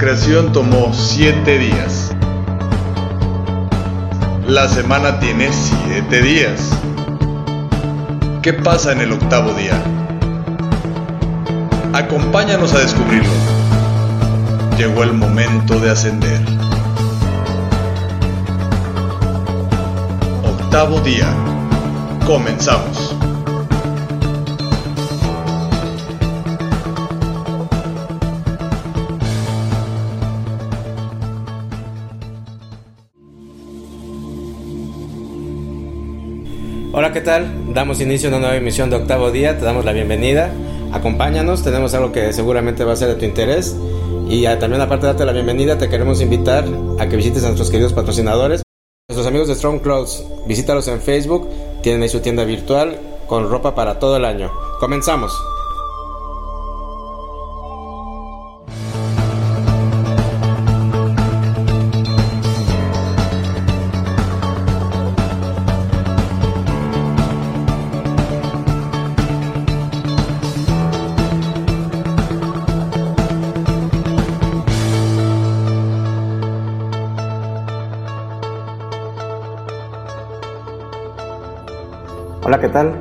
Creación tomó siete días. La semana tiene siete días. ¿Qué pasa en el octavo día? Acompáñanos a descubrirlo. Llegó el momento de ascender. Octavo día. Comenzamos. Damos inicio a una nueva emisión de Octavo Día, te damos la bienvenida, acompáñanos, tenemos algo que seguramente va a ser de tu interés. Y también aparte de darte la bienvenida te queremos invitar a que visites a nuestros queridos patrocinadores, nuestros amigos de Strong Clothes, visítalos en Facebook, tienen ahí su tienda virtual con ropa para todo el año. Comenzamos. Hola, ¿qué tal?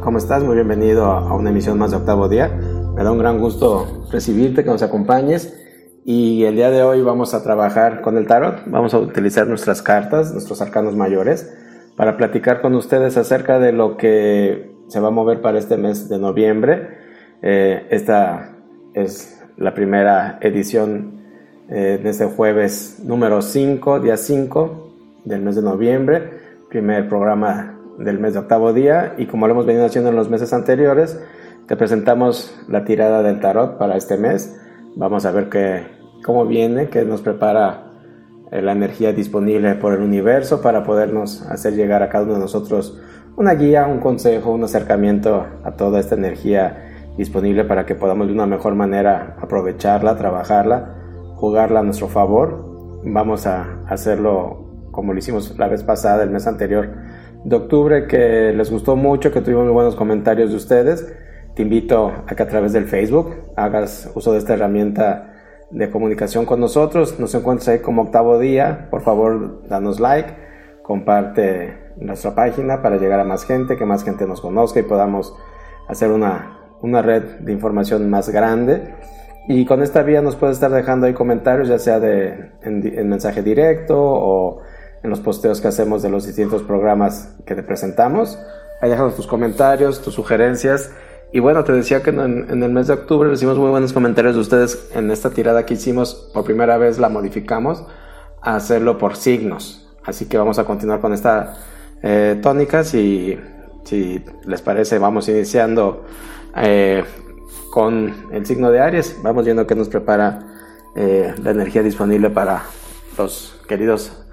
¿Cómo estás? Muy bienvenido a una emisión más de Octavo Día. Me da un gran gusto recibirte, que nos acompañes. Y el día de hoy vamos a trabajar con el tarot. Vamos a utilizar nuestras cartas, nuestros arcanos mayores, para platicar con ustedes acerca de lo que se va a mover para este mes de noviembre. Eh, esta es la primera edición eh, de este jueves número 5, día 5 del mes de noviembre. Primer programa del mes de octavo día y como lo hemos venido haciendo en los meses anteriores, te presentamos la tirada del tarot para este mes. Vamos a ver qué, cómo viene, qué nos prepara eh, la energía disponible por el universo para podernos hacer llegar a cada uno de nosotros una guía, un consejo, un acercamiento a toda esta energía disponible para que podamos de una mejor manera aprovecharla, trabajarla, jugarla a nuestro favor. Vamos a hacerlo como lo hicimos la vez pasada, el mes anterior, de octubre que les gustó mucho, que tuvimos muy buenos comentarios de ustedes. Te invito a que a través del Facebook hagas uso de esta herramienta de comunicación con nosotros. Nos encuentras ahí como octavo día. Por favor, danos like, comparte nuestra página para llegar a más gente, que más gente nos conozca y podamos hacer una, una red de información más grande. Y con esta vía nos puedes estar dejando ahí comentarios, ya sea de, en, en mensaje directo o en los posteos que hacemos de los distintos programas que te presentamos. Ahí déjanos tus comentarios, tus sugerencias. Y bueno, te decía que en, el mes de octubre recibimos muy buenos comentarios de ustedes en esta tirada que hicimos. Por primera vez la modificamos a hacerlo por signos. Así que vamos a continuar con esta eh, tónica. Si, si les parece, vamos iniciando eh, con el signo de Aries. Vamos viendo qué nos prepara eh, la energía disponible para los queridos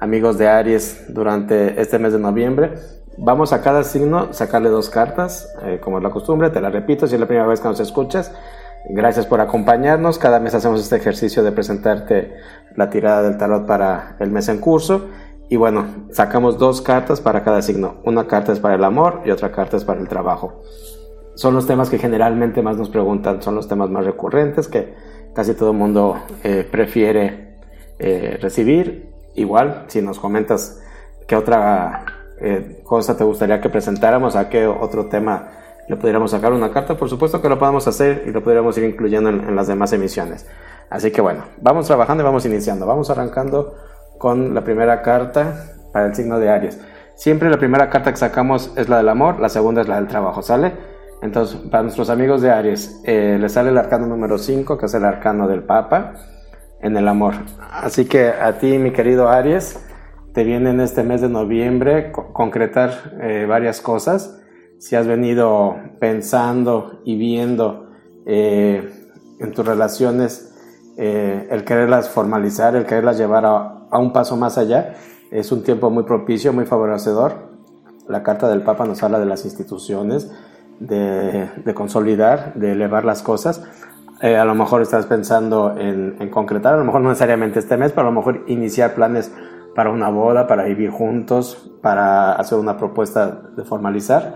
amigos de Aries durante este mes de noviembre. Vamos a cada signo sacarle dos cartas, eh, como es la costumbre, te la repito, si es la primera vez que nos escuchas. Gracias por acompañarnos. Cada mes hacemos este ejercicio de presentarte la tirada del tarot para el mes en curso. Y bueno, sacamos dos cartas para cada signo. Una carta es para el amor y otra carta es para el trabajo. Son los temas que generalmente más nos preguntan, son los temas más recurrentes que casi todo el mundo eh, prefiere eh, recibir igual, si nos comentas qué otra eh, cosa te gustaría que presentáramos, a qué otro tema le pudiéramos sacar una carta, por supuesto que lo podemos hacer y lo podríamos ir incluyendo en, las demás emisiones. Así que bueno, vamos trabajando y vamos iniciando. Vamos arrancando con la primera carta para el signo de Aries. Siempre la primera carta que sacamos es la del amor, la segunda es la del trabajo, ¿sale? Entonces, para nuestros amigos de Aries, eh, sale el arcano número 5, que es el arcano del Papa en el amor. Así que a ti, mi querido Aries, te viene en este mes de noviembre concretar eh, varias cosas. Si has venido pensando y viendo eh, en tus relaciones eh, el quererlas formalizar, el quererlas llevar a, un paso más allá, es un tiempo muy propicio, muy favorecedor. La carta del Papa nos habla de las instituciones, de, de consolidar, de elevar las cosas eh, a lo mejor estás pensando en, concretar, a lo mejor no necesariamente este mes, pero a lo mejor iniciar planes para una boda, para vivir juntos, para hacer una propuesta de formalizar.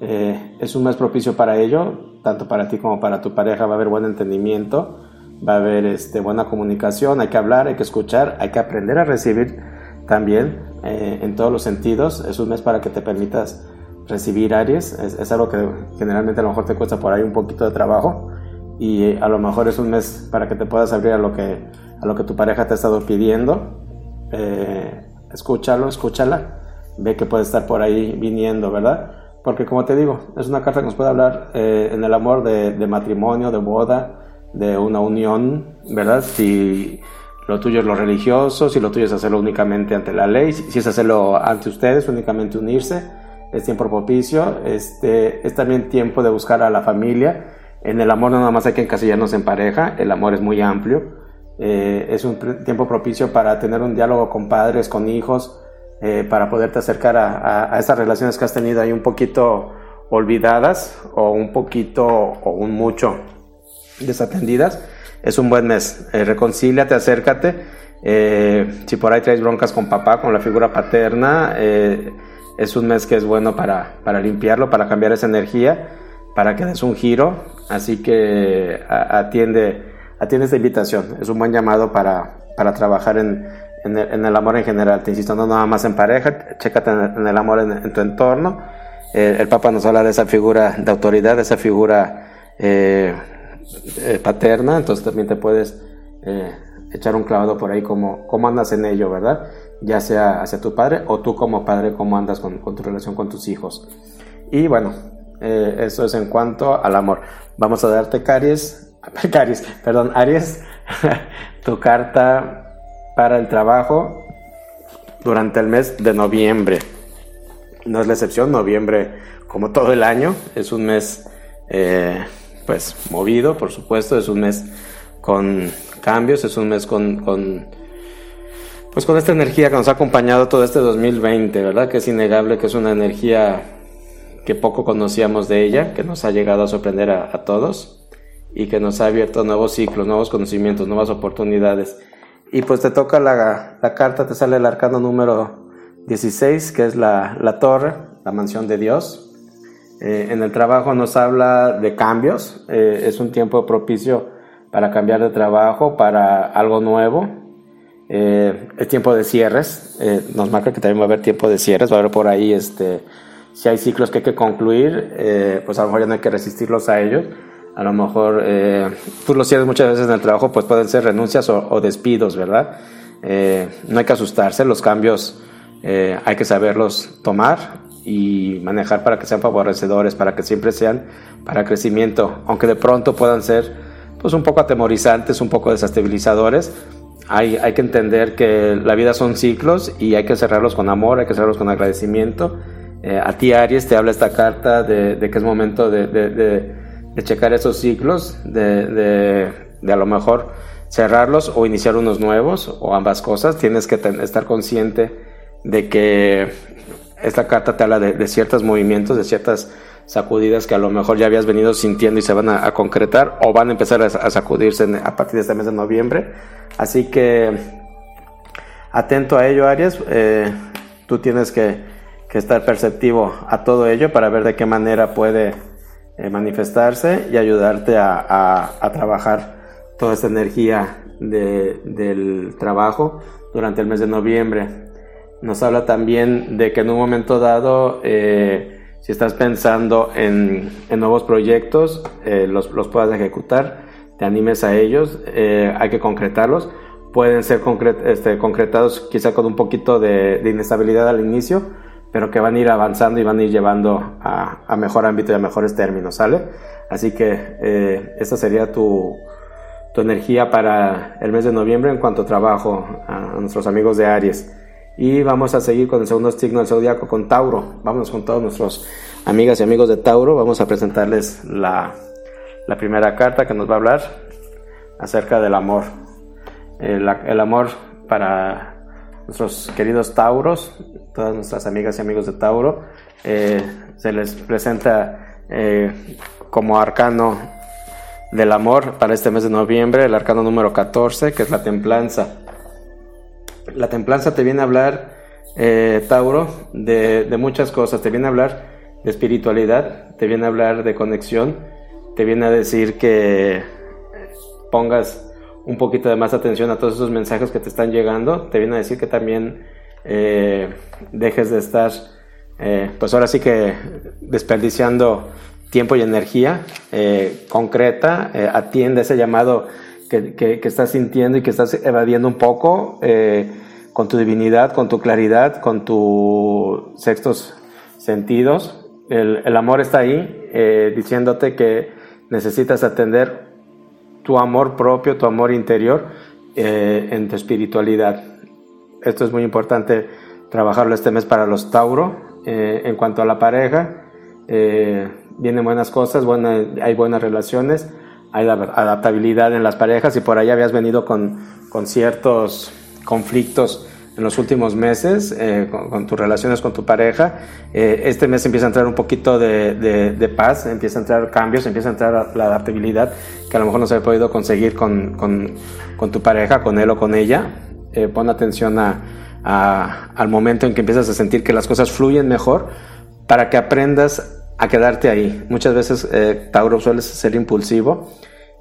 Eh, es un mes propicio para ello, tanto para ti como para tu pareja va a haber buen entendimiento, va a haber este, buena comunicación, hay que hablar, hay que escuchar, hay que aprender a recibir también eh, en todos los sentidos. Es un mes para que te permitas recibir Aries, es, algo que generalmente a lo mejor te cuesta por ahí un poquito de trabajo y a lo mejor es un mes para que te puedas abrir a lo que, a lo que tu pareja te ha estado pidiendo. Eh, escúchalo, escúchala, ve que puede estar por ahí viniendo, ¿verdad? Porque como te digo, es una carta que nos puede hablar eh, en el amor de, de, matrimonio, de boda, de una unión, ¿verdad? Si lo tuyo es lo religioso, si lo tuyo es hacerlo únicamente ante la ley, si es hacerlo ante ustedes, únicamente unirse, es tiempo propicio, este, es también tiempo de buscar a la familia. En el amor no nada más hay que encasillarnos en pareja, el amor es muy amplio. Eh, es un tiempo propicio para tener un diálogo con padres, con hijos, eh, para poderte acercar a, a, esas relaciones que has tenido ahí un poquito olvidadas o un poquito o un mucho desatendidas. Es un buen mes. Eh, reconcíliate, acércate. Eh, si por ahí traes broncas con papá, con la figura paterna, eh, es un mes que es bueno para, para, limpiarlo, para cambiar esa energía, para que des un giro. Así que atiende, atiende esta invitación. Es un buen llamado para, para trabajar en, en, el, amor en general. Te insisto, no nada más en pareja, chécate en, el amor en, tu entorno. el Papa nos habla de esa figura de autoridad, de esa figura eh, paterna, entonces también te puedes eh, echar un clavado por ahí como cómo andas en ello, ¿verdad? Ya sea hacia tu padre o tú como padre, cómo andas con, tu relación con tus hijos. Y bueno, eh, eso es en cuanto al amor. Vamos a darte Caries, Caries, perdón, Aries, tu carta para el trabajo durante el mes de noviembre. No es la excepción, noviembre, como todo el año, es un mes pues movido, por supuesto, es un mes con cambios, es un mes con, con, pues con esta energía que nos ha acompañado todo este 2020, ¿verdad? Que es innegable que es una energía que poco conocíamos de ella, que nos ha llegado a sorprender a, todos y que nos ha abierto nuevos ciclos, nuevos conocimientos, nuevas oportunidades. Y pues te toca la, la carta, te sale el arcano número 16, que es la, la torre, la mansión de Dios. Eh, en el trabajo nos habla de cambios, eh, es un tiempo propicio para cambiar de trabajo, para algo nuevo. Eh, es tiempo de cierres, nos marca que también va a haber tiempo de cierres, va a haber por ahí, este, si hay ciclos que hay que concluir, pues a lo mejor ya no hay que resistirlos a ellos. A lo mejor tú los cierres muchas veces en el trabajo, pues pueden ser renuncias o, o despidos, ¿verdad? no hay que asustarse, los cambios hay que saberlos tomar, y manejar para que sean favorecedores, para que siempre sean para crecimiento, aunque de pronto puedan ser pues un poco atemorizantes, un poco desestabilizadores. Hay, hay que entender que la vida son ciclos y hay que cerrarlos con amor, hay que cerrarlos con agradecimiento. Eh, a ti Aries te habla esta carta de, que es momento de checar esos ciclos, de, a lo mejor cerrarlos o iniciar unos nuevos o ambas cosas. Tienes que estar consciente de que esta carta te habla de, ciertos movimientos, de ciertas sacudidas que a lo mejor ya habías venido sintiendo y se van a, concretar o van a empezar a, sacudirse a partir de este mes de noviembre. Así que atento a ello, Aries. Eh, tú tienes que, estar perceptivo a todo ello para ver de qué manera puede eh, manifestarse y ayudarte a, trabajar toda esta energía del trabajo durante el mes de noviembre. Nos habla también de que en un momento dado, eh, si estás pensando en, nuevos proyectos, eh, los, puedas ejecutar, te animes a ellos, eh, hay que concretarlos. Pueden ser este, concretados quizá con un poquito de, inestabilidad al inicio, pero que van a ir avanzando y van a ir llevando a, mejor ámbito y a mejores términos, ¿sale? Así que esta sería tu, tu energía para el mes de noviembre en cuanto a trabajo a nuestros amigos de Aries. Y vamos a seguir con el segundo signo del zodiaco, con Tauro. Vamos con todos nuestros amigas y amigos de Tauro. Vamos a presentarles la, la primera carta que nos va a hablar acerca del amor. El, el, amor para nuestros queridos Tauros, todas nuestras amigas y amigos de Tauro, eh, se les presenta eh, como arcano del amor para este mes de noviembre, el arcano número 14, que es la templanza. La templanza te viene a hablar, eh, Tauro, de, muchas cosas. Te viene a hablar de espiritualidad, te viene a hablar de conexión, te viene a decir que pongas un poquito de más atención a todos esos mensajes que te están llegando. Te viene a decir que también eh, dejes de estar, eh, pues ahora sí que desperdiciando tiempo y energía eh, concreta, atiende ese llamado que, que, estás sintiendo y que estás evadiendo un poco con tu divinidad, con tu claridad, con tus sextos sentidos. El, el amor está ahí diciéndote que necesitas atender tu amor propio, tu amor interior en tu espiritualidad esto es muy importante trabajarlo este mes para los Tauro. Eh, en cuanto a la pareja, eh, vienen buenas cosas, hay buenas relaciones, hay adaptabilidad en las parejas y por ahí habías venido con, con ciertos conflictos en los últimos meses eh, con, tus relaciones con tu pareja. este mes empieza a entrar un poquito de, de, paz, empieza a entrar cambios, empieza a entrar la adaptabilidad que a lo mejor no se ha podido conseguir con, con, con tu pareja, con él o con ella. Eh, pon atención a, al momento en que empiezas a sentir que las cosas fluyen mejor para que aprendas a quedarte ahí. Muchas veces eh, Tauro suele ser impulsivo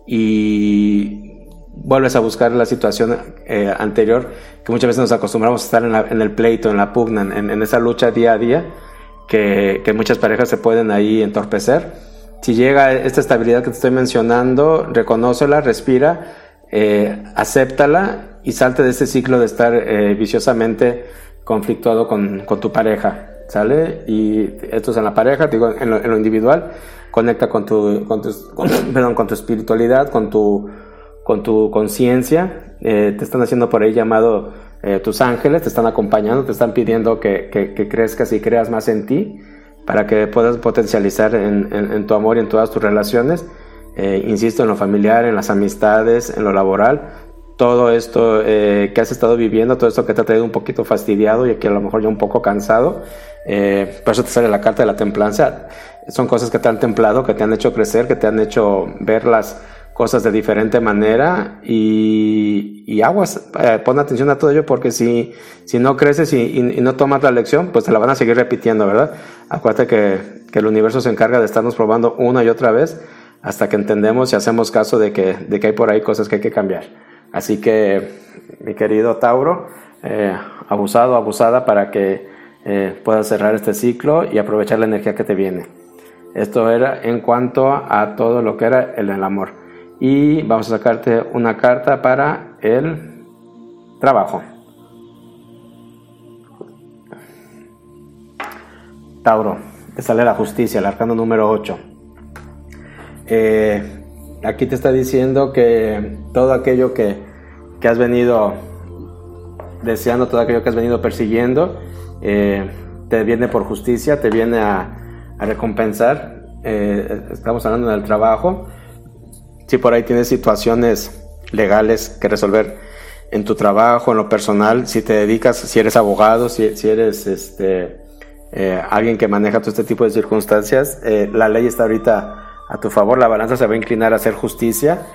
y vuelves a buscar la situación eh, anterior que muchas veces nos acostumbramos a estar en, el pleito, en la pugna, en, esa lucha día a día que, que, muchas parejas se pueden ahí entorpecer. Si llega esta estabilidad que te estoy mencionando, reconócela, respira, acéptala y salte de ese ciclo de estar eh, viciosamente conflictuado con, con, tu pareja, ¿sale? Y esto es en la pareja, digo, en lo, individual, conecta con tu, con tu, perdón, con tu espiritualidad, con tu, con tu conciencia, eh, te están haciendo por ahí llamado eh, tus ángeles, te están acompañando, te están pidiendo que, que, crezcas y creas más en ti para que puedas potencializar en, en, tu amor y en todas tus relaciones. insisto, en lo familiar, en las amistades, en lo laboral, todo esto eh, que has estado viviendo, todo esto que te ha traído un poquito fastidiado y que a lo mejor ya un poco cansado. Eh, por eso te sale la carta de la templanza. Son cosas que te han templado, que te han hecho crecer, que te han hecho ver las cosas de diferente manera y, aguas, eh, pon atención a todo ello porque si, si no creces y, no tomas la lección, pues te la van a seguir repitiendo, ¿verdad? Acuérdate que, que el universo se encarga de estarnos probando una y otra vez hasta que entendemos y hacemos caso de que, de que hay por ahí cosas que hay que cambiar. Así que, mi querido Tauro, eh, abusado, abusada para que eh, puedas cerrar este ciclo y aprovechar la energía que te viene. Esto era en cuanto a todo lo que era el, el amor. Y vamos a sacarte una carta para el trabajo. Tauro, te sale la justicia, el arcano número 8. Eh, aquí te está diciendo que todo aquello que, que, has venido deseando, todo aquello que has venido persiguiendo, eh, te viene por justicia, te viene a, recompensar. Eh, estamos hablando del trabajo. Si por ahí tienes situaciones legales que resolver en tu trabajo, en lo personal, si te dedicas, si eres abogado, si, eres este, eh, alguien que maneja todo este tipo de circunstancias, la ley está ahorita a tu favor, la balanza se va a inclinar a hacer justicia.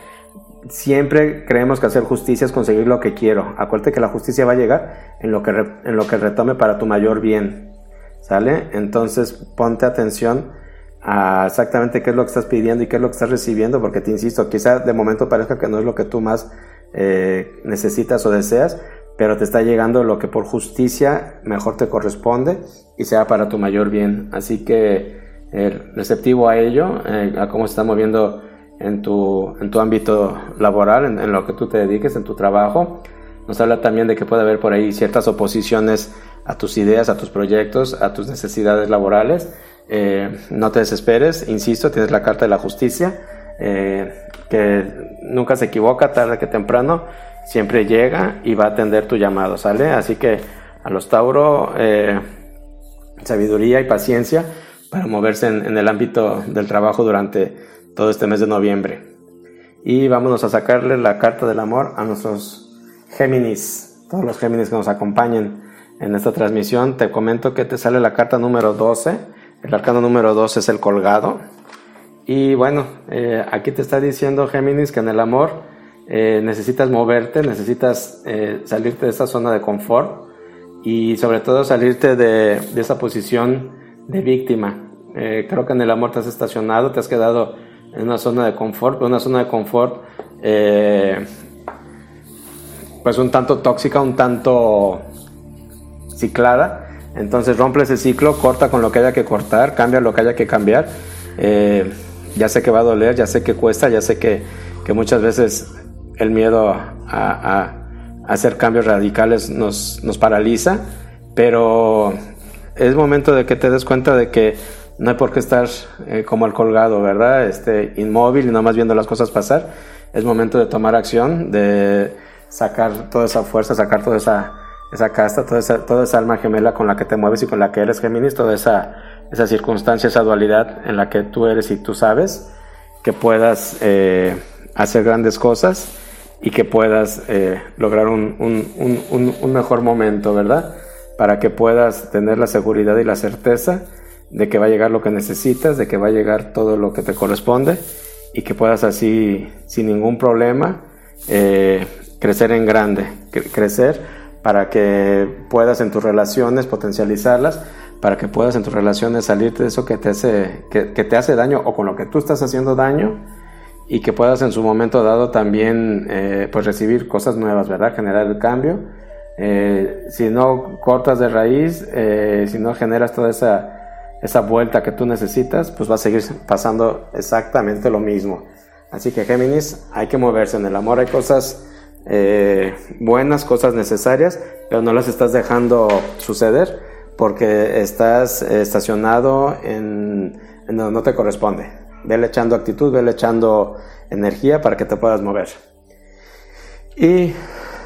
Siempre creemos que hacer justicia es conseguir lo que quiero. Acuérdate que la justicia va a llegar en lo que, en lo que retome para tu mayor bien. ¿Sale? Entonces ponte atención a exactamente qué es lo que estás pidiendo y qué es lo que estás recibiendo, porque te insisto, quizá de momento parezca que no es lo que tú más eh, necesitas o deseas, pero te está llegando lo que por justicia mejor te corresponde y sea para tu mayor bien. Así que eh, receptivo a ello, eh, a cómo se está moviendo en tu, en tu ámbito laboral, en, lo que tú te dediques, en tu trabajo. Nos habla también de que puede haber por ahí ciertas oposiciones a tus ideas, a tus proyectos, a tus necesidades laborales. Eh, no te desesperes, insisto, tienes la carta de la justicia, que nunca se equivoca, tarde que temprano, siempre llega y va a atender tu llamado, ¿sale? Así que a los Tauro, sabiduría y paciencia para moverse en, el ámbito del trabajo durante todo este mes de noviembre. Y vámonos a sacarle la carta del amor a nuestros Géminis, todos los Géminis que nos acompañen en esta transmisión. Te comento que te sale la carta número 12. El arcano número 12 es el colgado. Y bueno, eh, aquí te está diciendo Géminis que en el amor eh, necesitas moverte, necesitas eh, salirte de esa zona de confort y sobre todo salirte de, esa posición de víctima. Creo que en el amor te has estacionado, te has quedado en una zona de confort, pero una zona de confort pues un tanto tóxica, un tanto ciclada. Entonces rompe ese ciclo, corta con lo que haya que cortar, cambia lo que haya que cambiar. Eh, ya sé que va a doler, ya sé que cuesta, ya sé que, que muchas veces el miedo a, hacer cambios radicales nos, nos paraliza, pero es momento de que te des cuenta de que no hay por qué estar eh, como el colgado, ¿verdad? Este, inmóvil y nomás viendo las cosas pasar. Es momento de tomar acción, de sacar toda esa fuerza, sacar toda esa, esa casta, toda esa, alma gemela con la que te mueves y con la que eres Géminis, toda esa, esa circunstancia, esa dualidad en la que tú eres y tú sabes, que puedas eh, hacer grandes cosas y que puedas eh, lograr un, un, un, un mejor momento, ¿verdad? Para que puedas tener la seguridad y la certeza de que va a llegar lo que necesitas, de que va a llegar todo lo que te corresponde y que puedas así, sin ningún problema, eh, crecer en grande, crecer para que puedas en tus relaciones potencializarlas, para que puedas en tus relaciones salirte de eso que te hace, que, te hace daño o con lo que tú estás haciendo daño y que puedas en su momento dado también eh, pues recibir cosas nuevas, ¿verdad? Generar el cambio. Eh, si no cortas de raíz, si no generas toda esa esa vuelta que tú necesitas, pues va a seguir pasando exactamente lo mismo. Así que Géminis, hay que moverse en el amor, hay cosas eh, buenas, cosas necesarias, pero no las estás dejando suceder porque estás estacionado en, donde no te corresponde. Vele echando actitud, vele echando energía para que te puedas mover. Y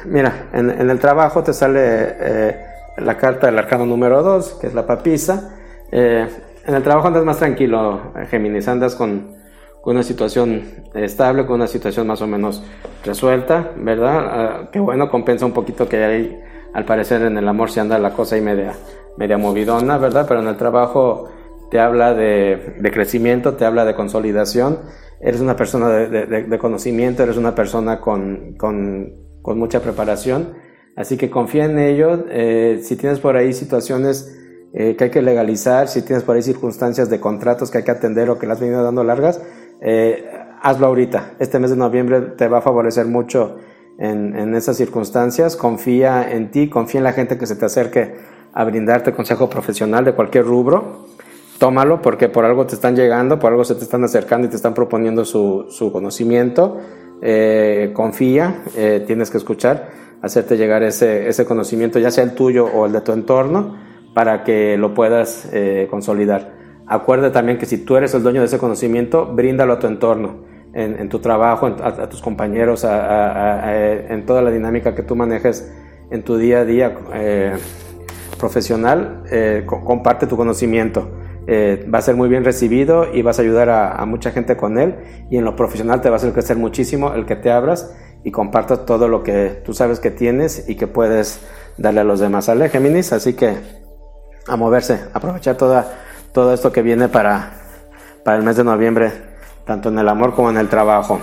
mira, en, el trabajo te sale eh, la carta del arcano número 2, que es la papisa eh, en el trabajo andas más tranquilo, Géminis, andas con, con, una situación estable, con una situación más o menos resuelta, ¿verdad? Ah, que bueno, compensa un poquito que hay, al parecer en el amor se anda la cosa y media, media movidona, ¿verdad? Pero en el trabajo te habla de, de crecimiento, te habla de consolidación, eres una persona de, de, conocimiento, eres una persona con, con, con, mucha preparación, así que confía en ello. Eh, si tienes por ahí situaciones eh, que hay que legalizar, si tienes por ahí circunstancias de contratos que hay que atender o que las has venido dando largas, eh, hazlo ahorita. Este mes de noviembre te va a favorecer mucho en, en esas circunstancias. Confía en ti, confía en la gente que se te acerque a brindarte consejo profesional de cualquier rubro. Tómalo porque por algo te están llegando, por algo se te están acercando y te están proponiendo su, su conocimiento. Eh, confía, tienes que escuchar, hacerte llegar ese, ese conocimiento, ya sea el tuyo o el de tu entorno para que lo puedas eh, consolidar. Acuerda también que si tú eres el dueño de ese conocimiento, bríndalo a tu entorno, en, tu trabajo, a, tus compañeros, en toda la dinámica que tú manejes en tu día a día eh, profesional, eh, comparte tu conocimiento. va a ser muy bien recibido y vas a ayudar a, mucha gente con él y en lo profesional te va a hacer crecer muchísimo el que te abras y compartas todo lo que tú sabes que tienes y que puedes darle a los demás. ¿Sale, Géminis? Así que a moverse, aprovechar toda, todo esto que viene para, para el mes de noviembre, tanto en el amor como en el trabajo.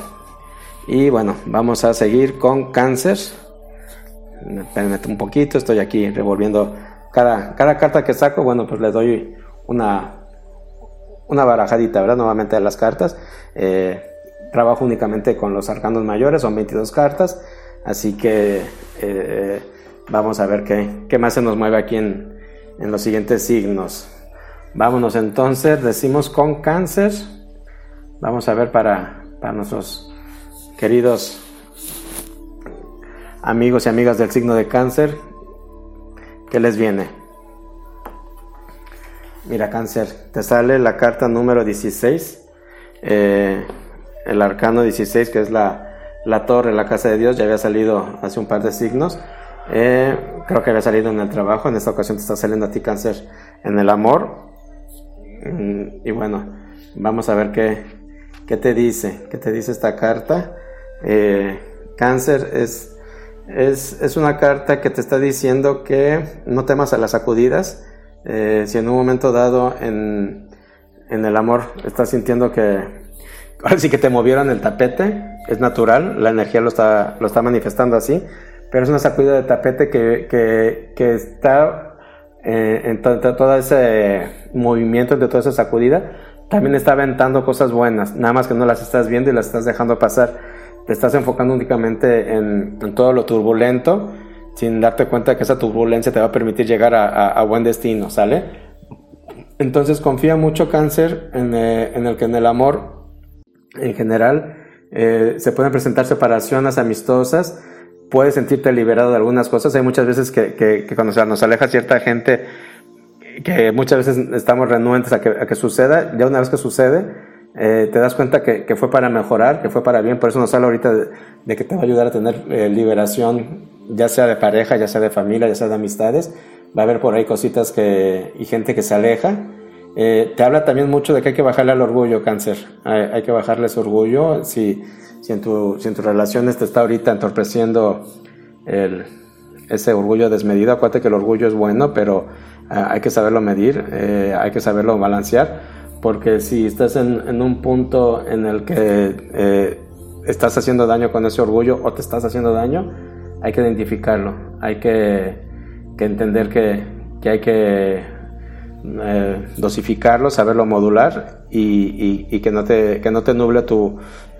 Y bueno, vamos a seguir con cáncer. Espérenme un poquito, estoy aquí revolviendo cada, cada carta que saco, bueno, pues le doy una, una barajadita, ¿verdad? Nuevamente a las cartas. Eh, trabajo únicamente con los arcanos mayores, son 22 cartas, así que eh, vamos a ver qué, qué más se nos mueve aquí en, en los siguientes signos. Vámonos entonces, decimos con cáncer. Vamos a ver para, para nuestros queridos amigos y amigas del signo de cáncer, ¿qué les viene? Mira cáncer, te sale la carta número 16, eh, el arcano 16, que es la, la torre, la casa de Dios, ya había salido hace un par de signos. Eh, creo que había salido en el trabajo, en esta ocasión te está saliendo a ti cáncer en el amor. Mm, y bueno, vamos a ver qué, qué te dice, qué te dice esta carta. Eh, cáncer es, es, es, una carta que te está diciendo que no temas a las sacudidas. Eh, si en un momento dado en, en el amor estás sintiendo que ahora sí que te movieron el tapete, es natural, la energía lo está, lo está manifestando así pero es una sacudida de tapete que, que, que está eh, entre todo ese movimiento, entre toda esa sacudida, también está aventando cosas buenas, nada más que no las estás viendo y las estás dejando pasar. te estás enfocando únicamente en, todo lo turbulento, sin darte cuenta que esa turbulencia te va a permitir llegar a, buen destino, ¿sale? Entonces confía mucho cáncer en, eh, el que en el amor, en general, eh, se pueden presentar separaciones amistosas, puedes sentirte liberado de algunas cosas. Hay muchas veces que, que, cuando se nos aleja cierta gente, que muchas veces estamos renuentes a que, a que suceda, ya una vez que sucede, eh, te das cuenta que, que, fue para mejorar, que fue para bien, por eso nos habla ahorita de, que te va a ayudar a tener eh, liberación, ya sea de pareja, ya sea de familia, ya sea de amistades. Va a haber por ahí cositas que, y gente que se aleja. Eh, te habla también mucho de que hay que bajarle al orgullo, cáncer. Hay, hay que bajarle ese orgullo. Si, si, en tu, si en tus relaciones te está ahorita entorpeciendo el, ese orgullo desmedido, acuérdate que el orgullo es bueno, pero hay que saberlo medir, hay que saberlo balancear porque si estás en, un punto en el que eh, estás haciendo daño con ese orgullo o te estás haciendo daño, hay que identificarlo, hay que, entender que, hay que eh, dosificarlo, saberlo modular y, que, no te, que no te nuble tu,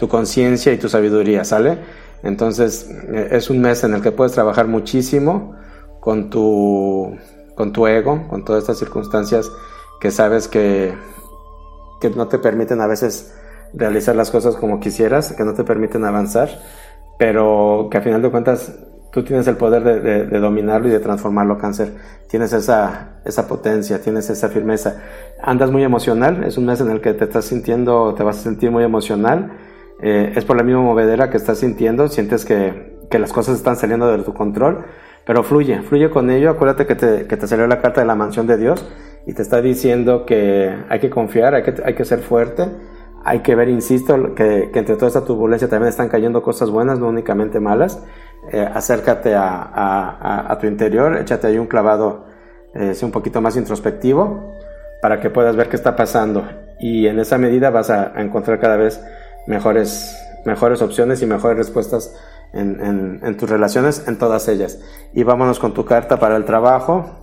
conciencia y tu sabiduría, ¿sale? Entonces eh, es un mes en el que puedes trabajar muchísimo con tu, con tu ego, con todas estas circunstancias que sabes que que no te permiten a veces realizar las cosas como quisieras, que no te permiten avanzar, pero que a final de cuentas tú tienes el poder de, dominarlo y de transformarlo cáncer. Tienes esa, esa potencia, tienes esa firmeza. Andas muy emocional, es un mes en el que te estás sintiendo, te vas a sentir muy emocional. Eh, es por la misma movedera que estás sintiendo, sientes que, que, las cosas están saliendo de tu control, pero fluye, fluye con ello. Acuérdate que te, que te salió la carta de la mansión de Dios y te está diciendo que hay que confiar, hay que, hay que ser fuerte, hay que ver, insisto, que, que entre toda esta turbulencia también están cayendo cosas buenas, no únicamente malas. Eh, acércate a, a, tu interior, échate ahí un clavado, eh, un poquito más introspectivo, para que puedas ver qué está pasando. Y en esa medida vas a, encontrar cada vez mejores, mejores opciones y mejores respuestas en, en, tus relaciones, en todas ellas. Y vámonos con tu carta para el trabajo.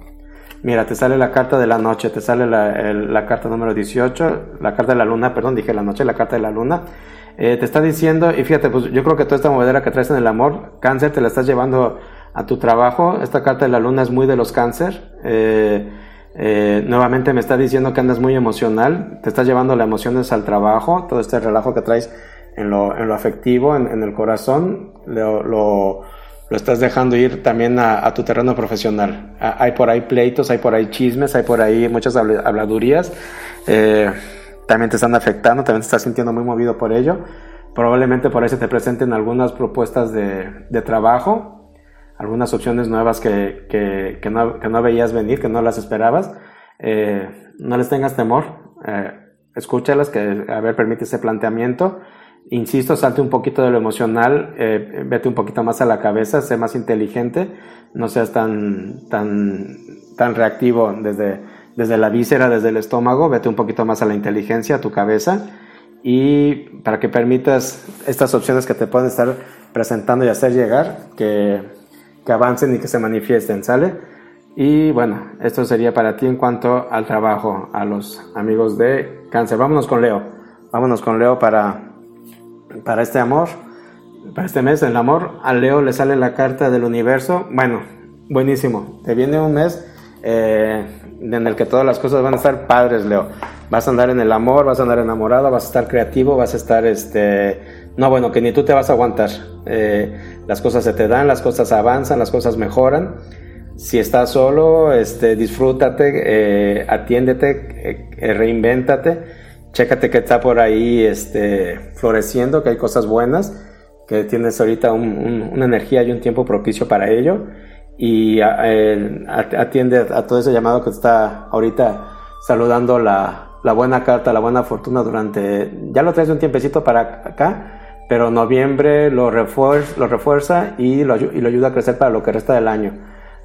Mira, te sale la carta de la noche, te sale la, carta número 18, la carta de la luna, perdón, dije la noche, la carta de la luna. Eh, te está diciendo, y fíjate, pues yo creo que toda esta movedera que traes en el amor, cáncer, te la estás llevando a tu trabajo. Esta carta de la luna es muy de los cáncer. Eh, eh, nuevamente me está diciendo que andas muy emocional, te estás llevando las emociones al trabajo, todo este relajo que traes en lo, en lo afectivo, en, el corazón, lo lo estás dejando ir también a, tu terreno profesional. hay por ahí pleitos, hay por ahí chismes, hay por ahí muchas habladurías. También te están afectando, también te estás sintiendo muy movido por ello. Probablemente por se te presenten algunas propuestas de, trabajo, algunas opciones nuevas que, que, no, veías venir, que no las esperabas. Eh, no les tengas temor, eh, escúchalas, que a ver, permite ese planteamiento insisto, salte un poquito de lo emocional, eh, vete un poquito más a la cabeza, sé más inteligente, no seas tan, tan, tan reactivo desde, desde la víscera, desde el estómago, vete un poquito más a la inteligencia, a tu cabeza, y para que permitas estas opciones que te pueden estar presentando y hacer llegar, que, que avancen y que se manifiesten, ¿sale? Y bueno, esto sería para ti en cuanto al trabajo, a los amigos de cáncer. Vámonos con Leo. Vámonos con Leo para para este amor, para este mes del amor, a Leo le sale la carta del universo. Bueno, buenísimo. Te viene un mes eh, en el que todas las cosas van a estar padres, Leo. Vas a andar en el amor, vas a andar enamorado, vas a estar creativo, vas a estar, este, no, bueno, que ni tú te vas a aguantar. Eh, las cosas se te dan, las cosas avanzan, las cosas mejoran. Si estás solo, este, disfrútate, eh, atiéndete, reinvéntate chécate que está por ahí este, floreciendo, que hay cosas buenas, que tienes ahorita una energía y un tiempo propicio para ello. Y atiende a todo ese llamado que está ahorita saludando la, buena carta, la buena fortuna durante, ya lo traes un tiempecito para acá, pero noviembre lo refuerza, lo refuerza y, lo, y lo ayuda a crecer para lo que resta del año.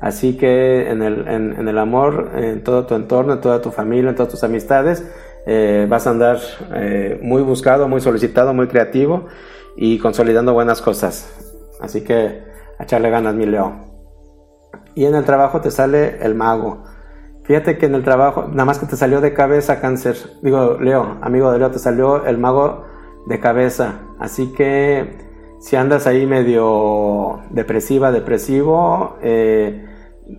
Así que en el, en el amor, en todo tu entorno, en toda tu familia, en todas tus amistades, eh, vas a andar eh, muy buscado, muy solicitado, muy creativo y consolidando buenas cosas. Así que a echarle ganas, mi Leo. Y en el trabajo te sale el mago. Fíjate que en el trabajo, nada más que te salió de cabeza cáncer. Digo, Leo, amigo de Leo, te salió el mago de cabeza. Así que Si andas ahí medio depresiva, depresivo, eh,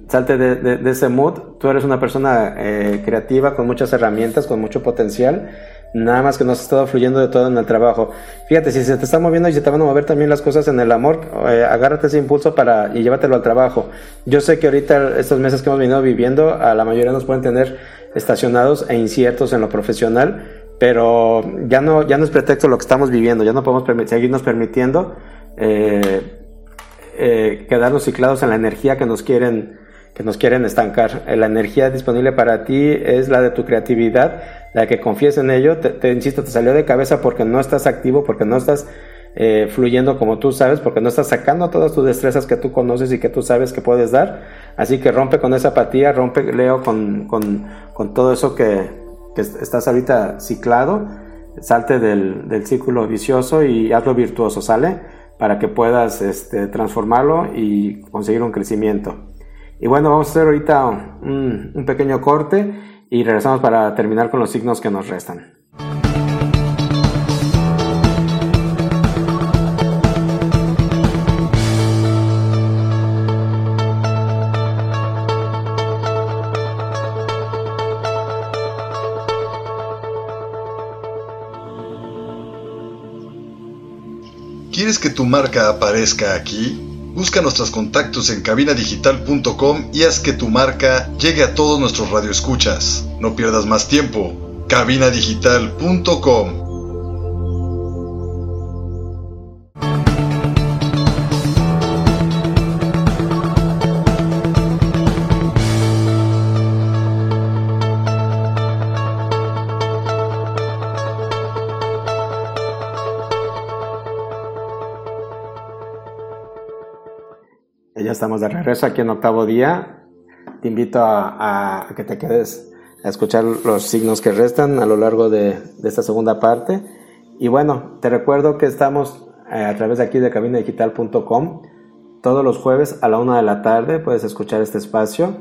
salte de, ese mood. Tú eres una persona eh, creativa, con muchas herramientas, con mucho potencial. Nada más que no has estado fluyendo de todo en el trabajo. Fíjate, si se te está moviendo y se te van a mover también las cosas en el amor, eh, agárrate ese impulso para y llévatelo al trabajo. Yo sé que ahorita estos meses que hemos venido viviendo, a la mayoría nos pueden tener estacionados e inciertos en lo profesional, pero ya no, ya no es pretexto lo que estamos viviendo, ya no podemos seguirnos permitiendo eh, eh, quedarnos ciclados en la energía que nos quieren que nos quieren estancar. La energía disponible para ti es la de tu creatividad, la que confíes en ello. Te, insisto, te salió de cabeza porque no estás activo, porque no estás eh, fluyendo como tú sabes, porque no estás sacando todas tus destrezas que tú conoces y que tú sabes que puedes dar. Así que rompe con esa apatía, rompe, Leo, con, con, con todo eso que, que, estás ahorita ciclado. Salte del, del círculo vicioso y hazlo virtuoso, ¿sale? Para que puedas este, transformarlo y conseguir un crecimiento. Y bueno, vamos a hacer ahorita un, pequeño corte y regresamos para terminar con los signos que nos restan. ¿Quieres que tu marca aparezca aquí? Busca nuestros contactos en cabinadigital.com y haz que tu marca llegue a todos nuestros radioescuchas. No pierdas más tiempo. cabinadigital.com estamos de regreso aquí en octavo día. Te invito a, que te quedes a escuchar los signos que restan a lo largo de, esta segunda parte. Y bueno, te recuerdo que estamos eh, a través de aquí de cabinadigital.com todos los jueves a la una de la tarde. Puedes escuchar este espacio.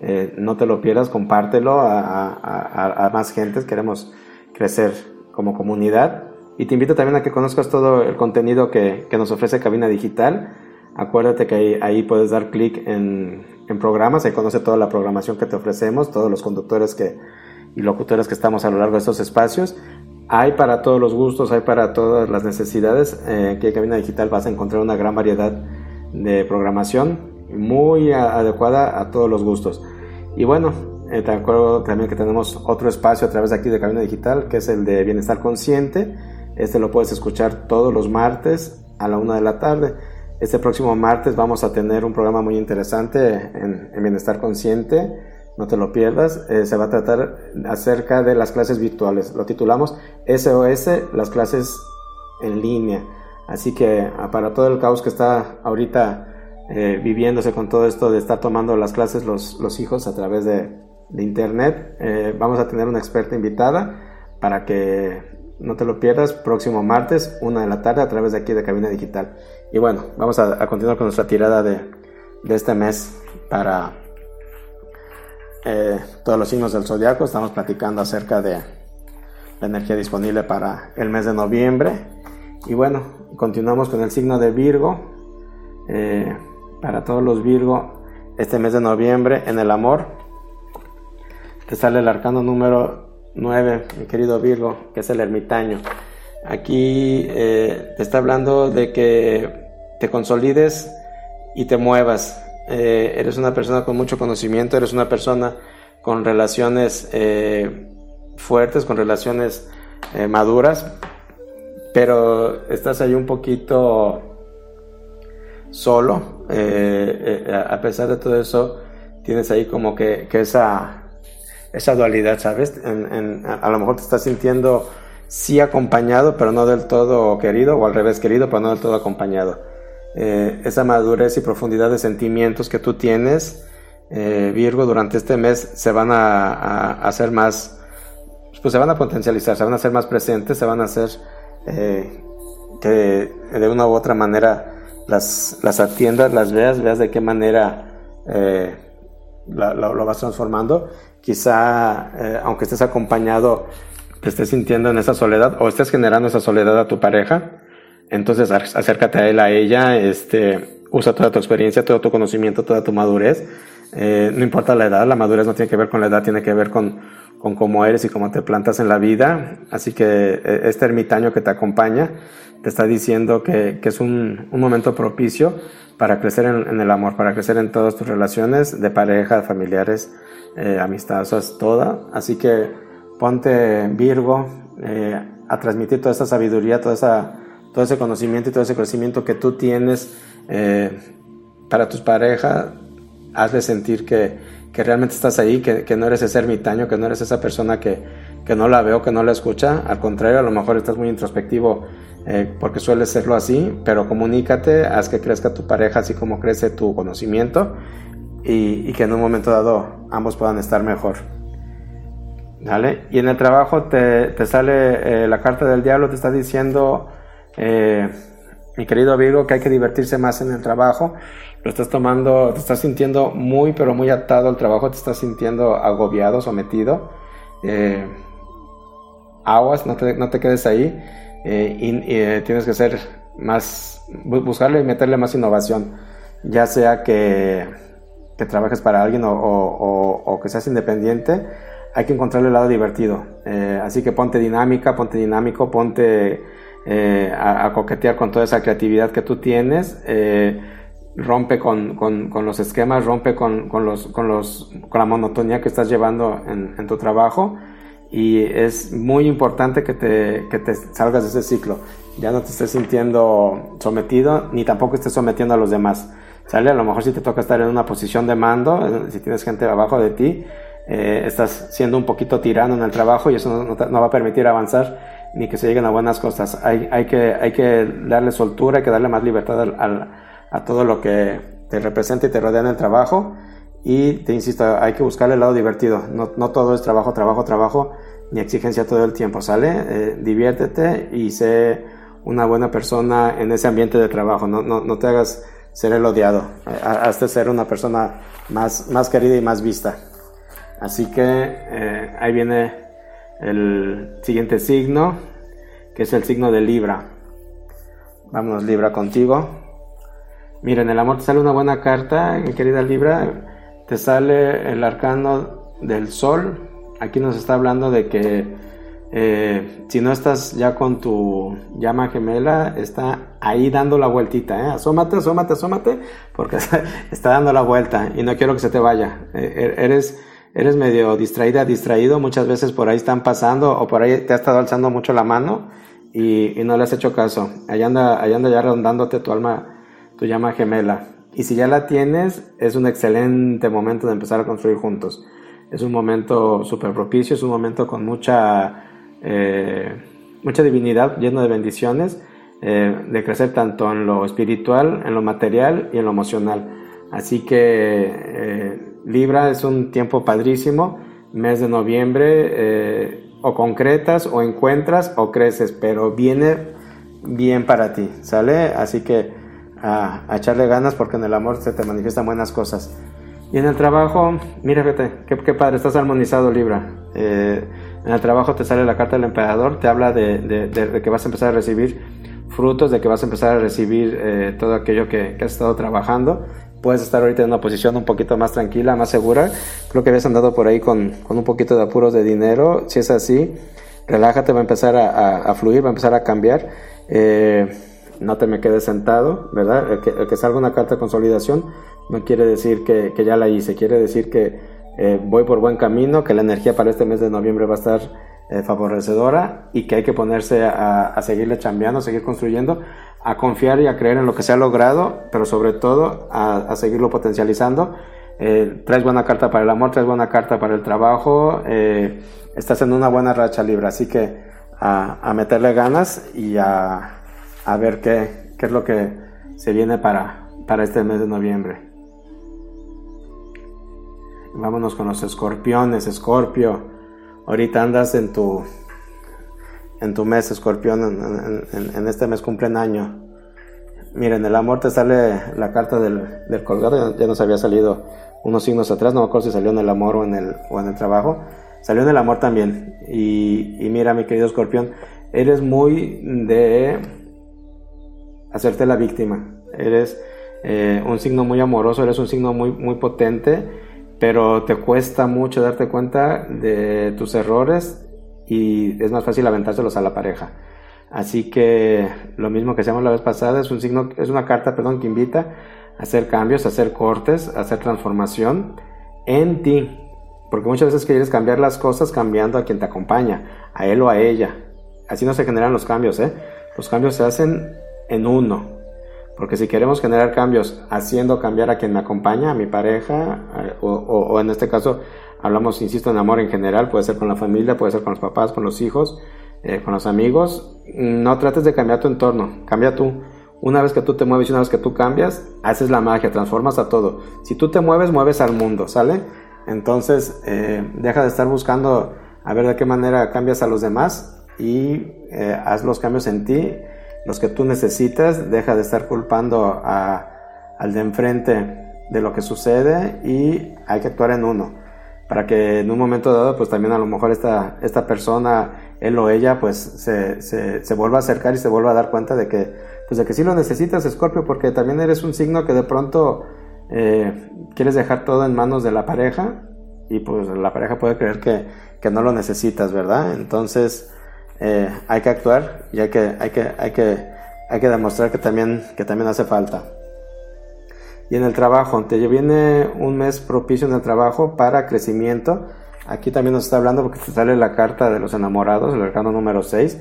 Eh, no te lo pierdas, compártelo a, más gente. Queremos crecer como comunidad. Y te invito también a que conozcas todo el contenido que, que nos ofrece Cabina Digital Acuérdate que ahí, puedes dar clic en, programas, ahí conoce toda la programación que te ofrecemos, todos los conductores que, y locutores que estamos a lo largo de estos espacios. Hay para todos los gustos, hay para todas las necesidades. Eh, aquí en Cabina Digital vas a encontrar una gran variedad de programación muy adecuada a todos los gustos. Y bueno, eh, te acuerdo también que tenemos otro espacio a través de aquí de Cabina Digital, que es el de Bienestar Consciente. Este lo puedes escuchar todos los martes a la una de la tarde. Este próximo martes vamos a tener un programa muy interesante en, Bienestar Consciente. No te lo pierdas. Eh, se va a tratar acerca de las clases virtuales. Lo titulamos SOS, las clases en línea. Así que ah, para todo el caos que está ahorita eh, viviéndose con todo esto de estar tomando las clases los, los hijos a través de, internet, eh, vamos a tener una experta invitada para que no te lo pierdas, próximo martes, una de la tarde, a través de aquí de Cabina Digital. Y bueno, vamos a, continuar con nuestra tirada de, este mes para eh, todos los signos del zodiaco. Estamos platicando acerca de la energía disponible para el mes de noviembre. Y bueno, continuamos con el signo de Virgo. Eh, para todos los Virgo, este mes de noviembre, en el amor, te sale el arcano número 9, mi querido Virgo, que es el ermitaño. Aquí eh, te está hablando de que te consolides y te muevas. Eh, eres una persona con mucho conocimiento, eres una persona con relaciones eh, fuertes, con relaciones maduras, pero estás ahí un poquito solo. a pesar de todo eso, tienes ahí como que esa esa dualidad, ¿sabes? a, lo mejor te estás sintiendo sí acompañado, pero no del todo querido, o al revés querido, pero no del todo acompañado. Eh, esa madurez y profundidad de sentimientos que tú tienes, eh, Virgo, durante este mes se van a, hacer más, pues se van a potencializar, se van a hacer más presentes, se van a hacer eh, que de una u otra manera las, las atiendas, las veas, veas de qué manera lo vas transformando quizá, aunque estés acompañado, te estés sintiendo en esa soledad o estés generando esa soledad a tu pareja, entonces acércate a él, a ella, este, usa toda tu experiencia, todo tu conocimiento, toda tu madurez. Eh, no importa la edad, la madurez no tiene que ver con la edad, tiene que ver con, con cómo eres y cómo te plantas en la vida. Así que eh, este ermitaño que te acompaña te está diciendo que, que es un, un, momento propicio para crecer en, el amor, para crecer en todas tus relaciones de pareja, familiares, eh, amistosas, toda. Así que ponte Virgo eh, a transmitir toda esa sabiduría, toda esa, todo ese conocimiento y todo ese conocimiento que tú tienes eh, para tus parejas. Hazle sentir que, que realmente estás ahí, que, que, no eres ese ermitaño, que no eres esa persona que, que no la veo, que no la escucha. Al contrario, a lo mejor estás muy introspectivo eh, porque suele serlo así, pero comunícate, haz que crezca tu pareja así como crece tu conocimiento y, y que en un momento dado ambos puedan estar mejor. ¿Vale? Y en el trabajo te, te sale eh, la carta del diablo, te está diciendo, eh, mi querido Virgo, que hay que divertirse más en el trabajo. Lo estás tomando, te estás sintiendo muy, pero muy atado al trabajo, te estás sintiendo agobiado, sometido. Eh, aguas, no te, no te quedes ahí. Eh, y, eh, tienes que ser más, buscarle y meterle más innovación, ya sea que, que trabajes para alguien o, o, que seas independiente, hay que encontrarle el lado divertido. Eh, así que ponte dinámica, ponte dinámico, ponte a, a, coquetear con toda esa creatividad que tú tienes rompe con, con, los esquemas, rompe con, con, los, con, los, con la monotonía que estás llevando en, en tu trabajo y es muy importante que te, que te salgas de ese ciclo. Ya no te estés sintiendo sometido ni tampoco estés sometiendo a los demás. ¿Sale? A lo mejor si te toca estar en una posición de mando, eh, si tienes gente abajo de ti, eh, estás siendo un poquito tirano en el trabajo y eso no, va a permitir avanzar ni que se lleguen a buenas cosas. Hay, hay, que, hay que darle soltura, hay que darle más libertad a todo lo que te representa y te rodea en el trabajo y te insisto, hay que buscar el lado divertido. No, no todo es trabajo, trabajo, trabajo, ni exigencia todo el tiempo, ¿sale? Eh, diviértete y sé una buena persona en ese ambiente de trabajo. No, no, no te hagas ser el odiado. Eh, hazte ser una persona más, más querida y más vista. Así que eh, ahí viene el siguiente signo, que es el signo de Libra. Vámonos Libra contigo. Miren, el amor te sale una buena carta, mi querida Libra te sale el arcano del sol. Aquí nos está hablando de que eh, si no estás ya con tu llama gemela, está ahí dando la vueltita. ¿eh? Asómate, asómate, asómate, porque está dando la vuelta y no quiero que se te vaya. Eh, er, eres, eres medio distraída, distraído. Muchas veces por ahí están pasando o por ahí te ha estado alzando mucho la mano y, y no le has hecho caso. Allá anda, allá anda ya rondándote tu alma, tu llama gemela. Y si ya la tienes, es un excelente momento de empezar a construir juntos. Es un momento súper propicio, es un momento con mucha, eh, mucha divinidad, lleno de bendiciones, eh, de crecer tanto en lo espiritual, en lo material y en lo emocional. Así que eh, Libra es un tiempo padrísimo, mes de noviembre, o concretas o encuentras o creces, pero viene bien para ti, ¿sale? Así que a, echarle ganas porque en el amor se te manifiestan buenas cosas. Y en el trabajo, mira, fíjate, qué, padre, estás armonizado, Libra. Eh, en el trabajo te sale la carta del emperador, te habla de, de, que vas a empezar a recibir frutos, de que vas a empezar a recibir eh, todo aquello que, has estado trabajando. Puedes estar ahorita en una posición un poquito más tranquila, más segura. Creo que habías andado por ahí con, con un poquito de apuros de dinero. Si es así, relájate, va a empezar a, a, fluir, va a empezar a cambiar. Eh, no te me quedes sentado, ¿verdad? El que, el que salga una carta de consolidación no quiere decir que, que ya la hice, quiere decir que eh, voy por buen camino, que la energía para este mes de noviembre va a estar eh, favorecedora y que hay que ponerse a, a seguirle chambeando, a seguir construyendo, a confiar y a creer en lo que se ha logrado, pero sobre todo a, a seguirlo potencializando. Eh, traes buena carta para el amor, traes buena carta para el trabajo, eh, estás en una buena racha libre, así que a, a meterle ganas y a, a ver qué, qué es lo que se viene para, para este mes de noviembre. Vámonos con los escorpiones, escorpio. Ahorita andas en tu, en tu mes, escorpión, en, este mes cumplen año. Miren, el amor te sale la carta del, del colgado, ya nos había salido unos signos atrás, no me acuerdo si salió en el amor o en el, o en el trabajo. Salió en el amor también. Y, y mira, mi querido escorpión, eres muy de hacerte la víctima. Eres eh, un signo muy amoroso, eres un signo muy, muy potente, pero te cuesta mucho darte cuenta de tus errores y es más fácil aventárselos a la pareja. Así que lo mismo que hacíamos la vez pasada, es un signo, es una carta, perdón, que invita a hacer cambios, a hacer cortes, a hacer transformación en ti. Porque muchas veces quieres cambiar las cosas cambiando a quien te acompaña, a él o a ella. Así no se generan los cambios, ¿eh? Los cambios se hacen en uno. Porque si queremos generar cambios haciendo cambiar a quien me acompaña, a mi pareja, o en este caso hablamos, insisto, en amor en general, puede ser con la familia, puede ser con los papás, con los hijos, eh, con los amigos, no trates de cambiar tu entorno, cambia tú. Una vez que tú te mueves y una vez que tú cambias, haces la magia, transformas a todo. Si tú te mueves, mueves al mundo, ¿sale? Entonces, eh, deja de estar buscando a ver de qué manera cambias a los demás y eh, haz los cambios en ti, los que tú necesitas, deja de estar culpando al de enfrente de lo que sucede y hay que actuar en uno para que en un momento dado pues también a lo mejor esta, esta persona, él o ella pues se, se, se, vuelva a acercar y se vuelva a dar cuenta de que pues de que sí lo necesitas Scorpio porque también eres un signo que de pronto eh, quieres dejar todo en manos de la pareja y pues la pareja puede creer que, que no lo necesitas, ¿verdad? Entonces eh, hay que actuar y hay que, hay que, hay que, hay que demostrar que también, que también hace falta. Y en el trabajo, te viene un mes propicio en el trabajo para crecimiento. Aquí también nos está hablando porque te sale la carta de los enamorados, el arcano número 6.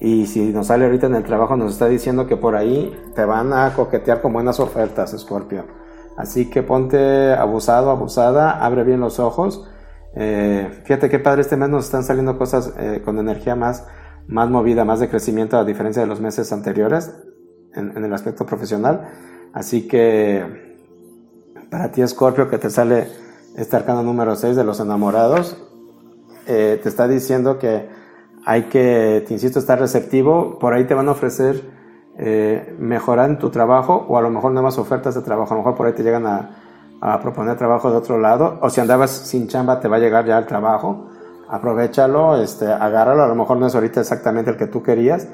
Y si nos sale ahorita en el trabajo, nos está diciendo que por ahí te van a coquetear con buenas ofertas, Scorpio. Así que ponte abusado, abusada, abre bien los ojos. Eh, fíjate qué padre, este mes nos están saliendo cosas eh, con energía más, más movida, más de crecimiento, a diferencia de los meses anteriores en, en el aspecto profesional. Así que para ti, Scorpio, que te sale este arcano número 6 de los enamorados, eh, te está diciendo que hay que, te insisto, estar receptivo. Por ahí te van a ofrecer eh, mejorar en tu trabajo o a lo mejor nuevas ofertas de trabajo. A lo mejor por ahí te llegan a, proponer trabajo de otro lado. O si andabas sin chamba, te va a llegar ya el trabajo. Aprovechalo, este, agárralo. A lo mejor no es ahorita exactamente el que tú querías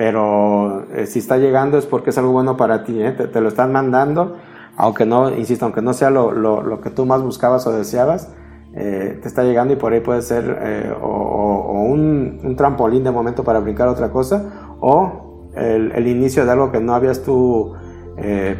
pero eh, si está llegando es porque es algo bueno para ti, ¿eh? te, lo están mandando, aunque no, insisto, aunque no sea lo, lo, lo que tú más buscabas o deseabas, eh, te está llegando y por ahí puede ser o, o un, un, trampolín de momento para brincar otra cosa, o el, el inicio de algo que no habías tú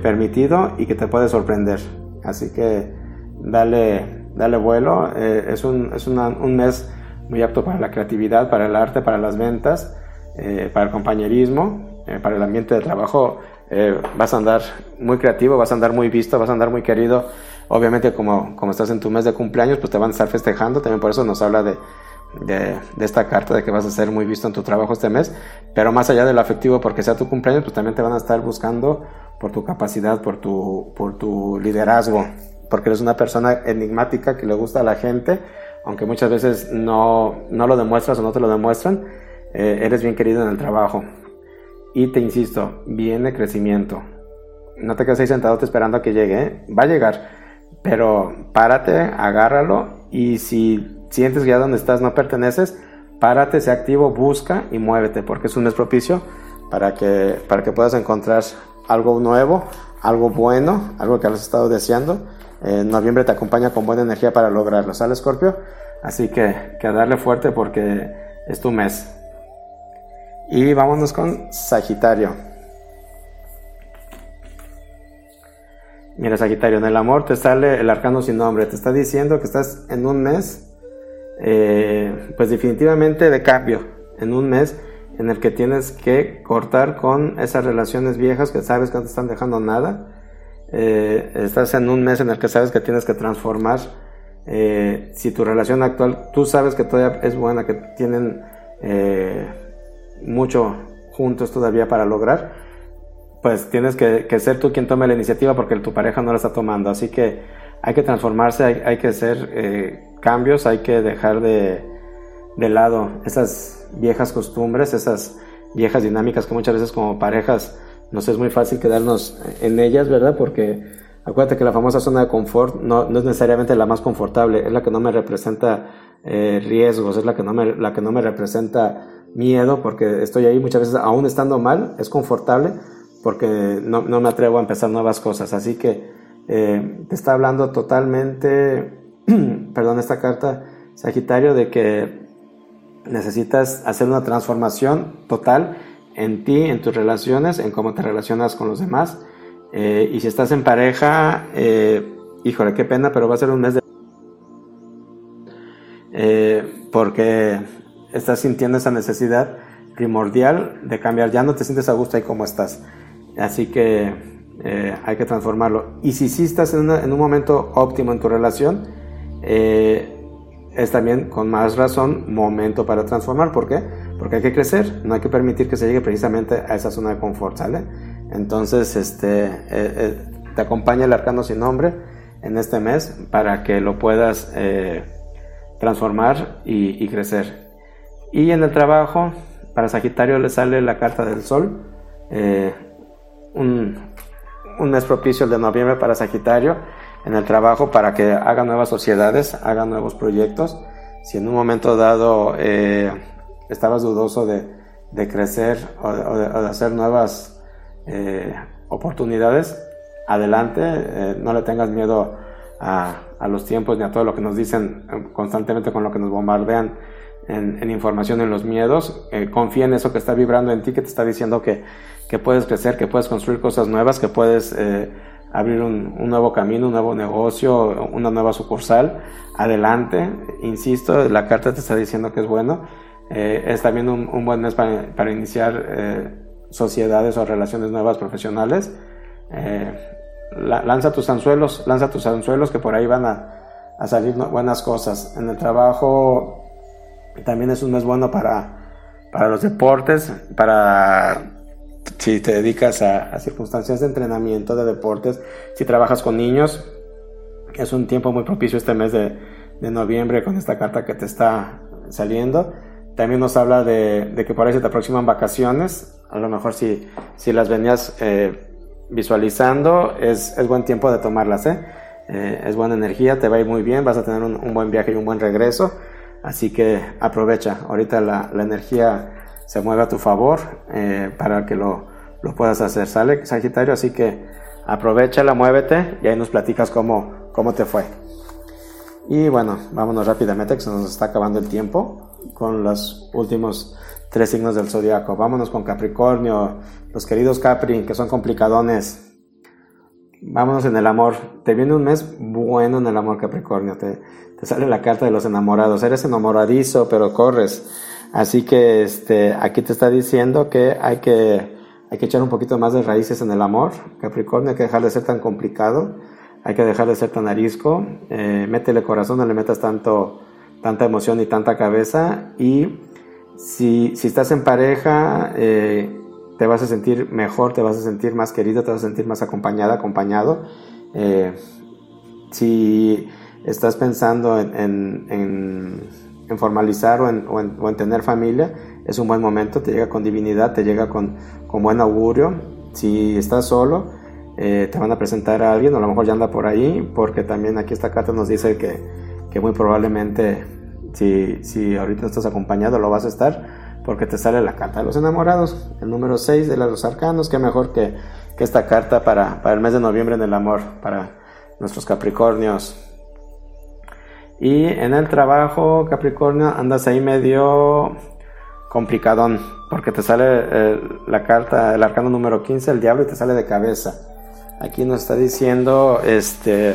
permitido y que te puede sorprender. Así que dale, dale vuelo, es, un, es una, un mes muy apto para la creatividad, para el arte, para las ventas. Eh, para el compañerismo, eh, para el ambiente de trabajo, eh, vas a andar muy creativo, vas a andar muy visto, vas a andar muy querido. Obviamente como, como estás en tu mes de cumpleaños, pues te van a estar festejando, también por eso nos habla de, de, de, esta carta de que vas a ser muy visto en tu trabajo este mes, pero más allá de lo afectivo porque sea tu cumpleaños, pues también te van a estar buscando por tu capacidad, por tu, por tu liderazgo, porque eres una persona enigmática que le gusta a la gente, aunque muchas veces no, no lo demuestras o no te lo demuestran, eh, eres bien querido en el trabajo. Y te insisto, viene crecimiento. No te quedes ahí sentado esperando a que llegue, ¿eh? va a llegar. Pero párate, agárralo y si sientes que ya donde estás no perteneces, párate, sé activo, busca y muévete, porque es un mes propicio para que, para que puedas encontrar algo nuevo, algo bueno, algo que has estado deseando. En noviembre te acompaña con buena energía para lograrlo, ¿sale, Scorpio? Así que, que darle fuerte porque es tu mes. Y vámonos con Sagitario. Mira, Sagitario, en el amor te sale el arcano sin nombre. Te está diciendo que estás en un mes, eh, pues definitivamente de cambio. En un mes en el que tienes que cortar con esas relaciones viejas que sabes que no te están dejando nada. Eh, estás en un mes en el que sabes que tienes que transformar. Eh, si tu relación actual, tú sabes que todavía es buena, que tienen mucho juntos todavía para lograr, pues tienes que, ser tú quien tome la iniciativa porque tu pareja no la está tomando. Así que hay que transformarse, hay, que hacer eh, cambios, hay que dejar de, de lado esas viejas costumbres, esas viejas dinámicas que muchas veces como parejas nos es muy fácil quedarnos en ellas, ¿verdad? Porque acuérdate que la famosa zona de confort no, no es necesariamente la más confortable, es la que no me representa eh, riesgos, es la que, no me, la que no me representa miedo porque estoy ahí muchas veces, aún estando mal, es confortable porque no, no, me atrevo a empezar nuevas cosas. Así que eh, te está hablando totalmente, perdón, esta carta, Sagitario, de que necesitas hacer una transformación total en ti, en tus relaciones, en cómo te relacionas con los demás. Eh, y si estás en pareja, eh, híjole, qué pena, pero va a ser un mes de... Porque estás sintiendo esa necesidad primordial de cambiar, ya no te sientes a gusto ahí como estás. Así que eh, hay que transformarlo. Y si sí estás en, un momento óptimo en tu relación, eh, es también con más razón momento para transformar. ¿Por qué? Porque hay que crecer, no hay que permitir que se llegue precisamente a esa zona de confort, ¿sale? Entonces, este, eh, te acompaña el arcano sin nombre en este mes para que lo puedas transformar y, crecer. Y en el trabajo, para Sagitario le sale la carta del sol, eh, un, mes propicio el de noviembre para Sagitario en el trabajo para que haga nuevas sociedades, haga nuevos proyectos. Si en un momento dado eh, estabas dudoso de, de crecer o de, hacer nuevas eh, oportunidades, adelante, no le tengas miedo a, a, los tiempos ni a todo lo que nos dicen constantemente con lo que nos bombardean en, en información, en los miedos. Eh, confía en eso que está vibrando en ti, que te está diciendo que, que puedes crecer, que puedes construir cosas nuevas, que puedes eh, abrir un, un, nuevo camino, un nuevo negocio, una nueva sucursal. Adelante, insisto, la carta te está diciendo que es bueno. Eh, es también un, un, buen mes para, para iniciar eh, sociedades o relaciones nuevas profesionales. Eh, la, lanza tus anzuelos, lanza tus anzuelos que por ahí van a, a salir buenas cosas. En el trabajo también es un mes bueno para, para los deportes, para si te dedicas a, circunstancias de entrenamiento, de deportes, si trabajas con niños, es un tiempo muy propicio este mes de, de noviembre con esta carta que te está saliendo. También nos habla de, de, que por ahí se te aproximan vacaciones, a lo mejor si, si las venías eh, visualizando, es, es, buen tiempo de tomarlas, ¿eh? Eh, es buena energía, te va muy bien, vas a tener un buen viaje y un buen regreso, así que aprovecha, ahorita la, energía se mueve a tu favor eh, para que lo, lo, puedas hacer. ¿Sale, Sagitario? Así que aprovechala, muévete y ahí nos platicas cómo, cómo te fue. Y bueno, vámonos rápidamente que se nos está acabando el tiempo con los últimos tres signos del zodiaco. Vámonos con Capricornio, los queridos Capri, que son complicadones. Vámonos en el amor. Te viene un mes bueno en el amor, Capricornio. Te, te sale la carta de los enamorados. Eres enamoradizo, pero corres Así que este, aquí te está diciendo que hay que, hay que echar un poquito más de raíces en el amor. Capricornio, hay que dejar de ser tan complicado, hay que dejar de ser tan arisco. Eh, métele corazón, no le metas tanto, tanta emoción y tanta cabeza. Y si, si estás en pareja, eh, te vas a sentir mejor, te vas a sentir más querido, te vas a sentir más acompañada, acompañado. Eh, si estás pensando en, formalizar o en, tener familia, es un buen momento, te llega con divinidad, te llega con, buen augurio. Si estás solo, eh, te van a presentar a alguien, o a lo mejor ya anda por ahí, porque también aquí esta carta nos dice que, muy probablemente si, si ahorita estás acompañado lo vas a estar, porque te sale la carta de los enamorados, el número 6 de los arcanos, que mejor que, esta carta para el mes de noviembre en el amor, para nuestros Capricornios. Y en el trabajo, Capricornio, andas ahí medio complicadón, porque te sale eh, la carta, el arcano número 15, el diablo, y te sale de cabeza. Aquí nos está diciendo, este,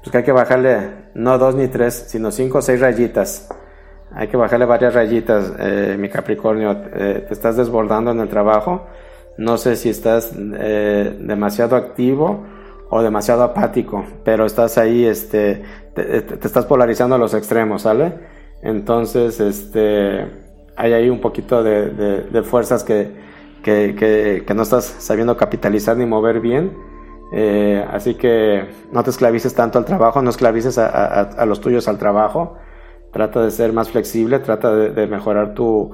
pues que hay que bajarle no dos ni tres, sino cinco o seis rayitas. Hay que bajarle varias rayitas, eh, mi Capricornio. Eh, te estás desbordando en el trabajo. No sé si estás demasiado activo o demasiado apático, pero estás ahí, este, te, te, estás polarizando a los extremos, ¿sale? Entonces, este, hay ahí un poquito de, fuerzas que, que, no estás sabiendo capitalizar ni mover bien. Eh, así que no te esclavices tanto al trabajo, no esclavices a, los tuyos al trabajo. Trata de ser más flexible, trata de, mejorar tu,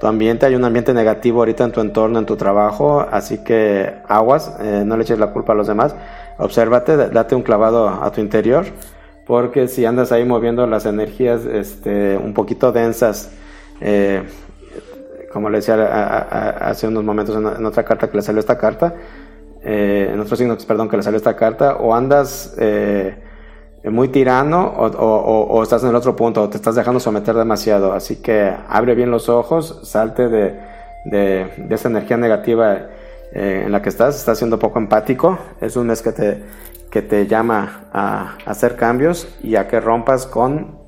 tu ambiente, hay un ambiente negativo ahorita en tu entorno, en tu trabajo, así que aguas, eh, no le eches la culpa a los demás, obsérvate, date un clavado a tu interior, porque si andas ahí moviendo las energías este, un poquito densas, eh, como le decía hace unos momentos en, otra carta que le salió esta carta, eh, en otro signo, perdón, que le salió esta carta, o andas eh, muy tirano o, estás en el otro punto, o te estás dejando someter demasiado. Así que abre bien los ojos, salte de, de, esa energía negativa en la que estás, estás siendo poco empático. Es un mes que te, que te llama a, hacer cambios y a que rompas con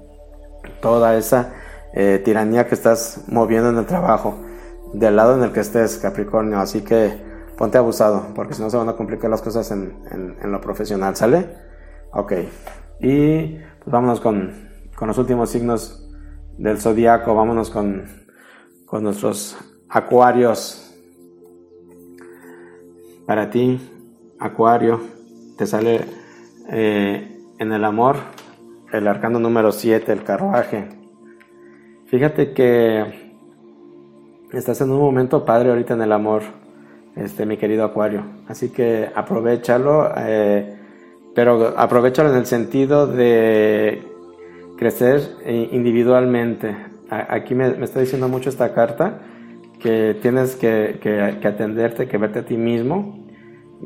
toda esa eh, tiranía que estás moviendo en el trabajo, del lado en el que estés, Capricornio. Así que ponte abusado, porque si no se van a complicar las cosas en, en, lo profesional, ¿sale? Ok. Y pues vámonos con, con los últimos signos del zodiaco, vámonos con, con nuestros acuarios. Para ti, acuario, te sale eh, en el amor el arcano número 7, el carruaje. Fíjate que estás en un momento padre ahorita en el amor, este, mi querido Acuario. Así que aprovechalo, eh, pero aprovechalo en el sentido de crecer individualmente. Aquí me, está diciendo mucho esta carta que tienes que, que, atenderte, que verte a ti mismo,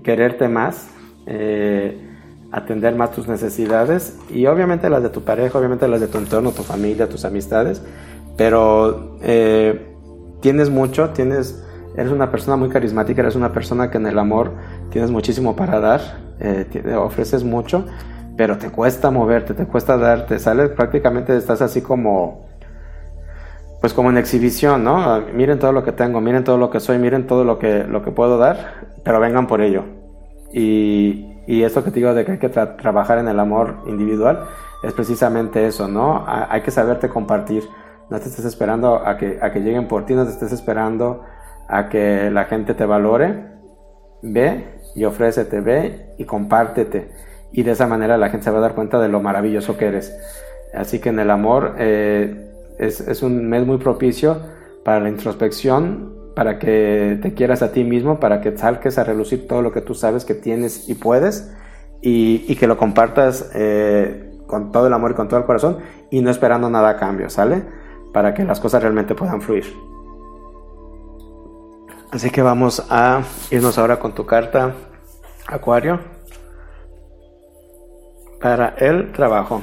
quererte más. Eh, atender más tus necesidades y obviamente las de tu pareja, obviamente las de tu entorno, tu familia, tus amistades, pero eh, tienes mucho, tienes, eres una persona muy carismática, eres una persona que en el amor tienes muchísimo para dar, eh, ofreces mucho, pero te cuesta moverte, te cuesta darte, sales prácticamente, estás así como, pues como en exhibición, ¿no? Miren todo lo que tengo, miren todo lo que soy, miren todo lo que, lo que puedo dar, pero vengan por ello. Y, y esto que te digo de que hay que trabajar en el amor individual es precisamente eso, ¿no? hay que saberte compartir. No te estés esperando a que, a que lleguen por ti, no te estés esperando a que la gente te valore. Ve y ofrécete, ve y compártete. Y de esa manera la gente se va a dar cuenta de lo maravilloso que eres. Así que en el amor eh, es, es un mes muy propicio para la introspección, para que te quieras a ti mismo, para que salques a relucir todo lo que tú sabes que tienes y puedes y, que lo compartas eh, con todo el amor y con todo el corazón y no esperando nada a cambio, ¿sale? Para que las cosas realmente puedan fluir. Así que vamos a irnos ahora con tu carta, Acuario, para el trabajo.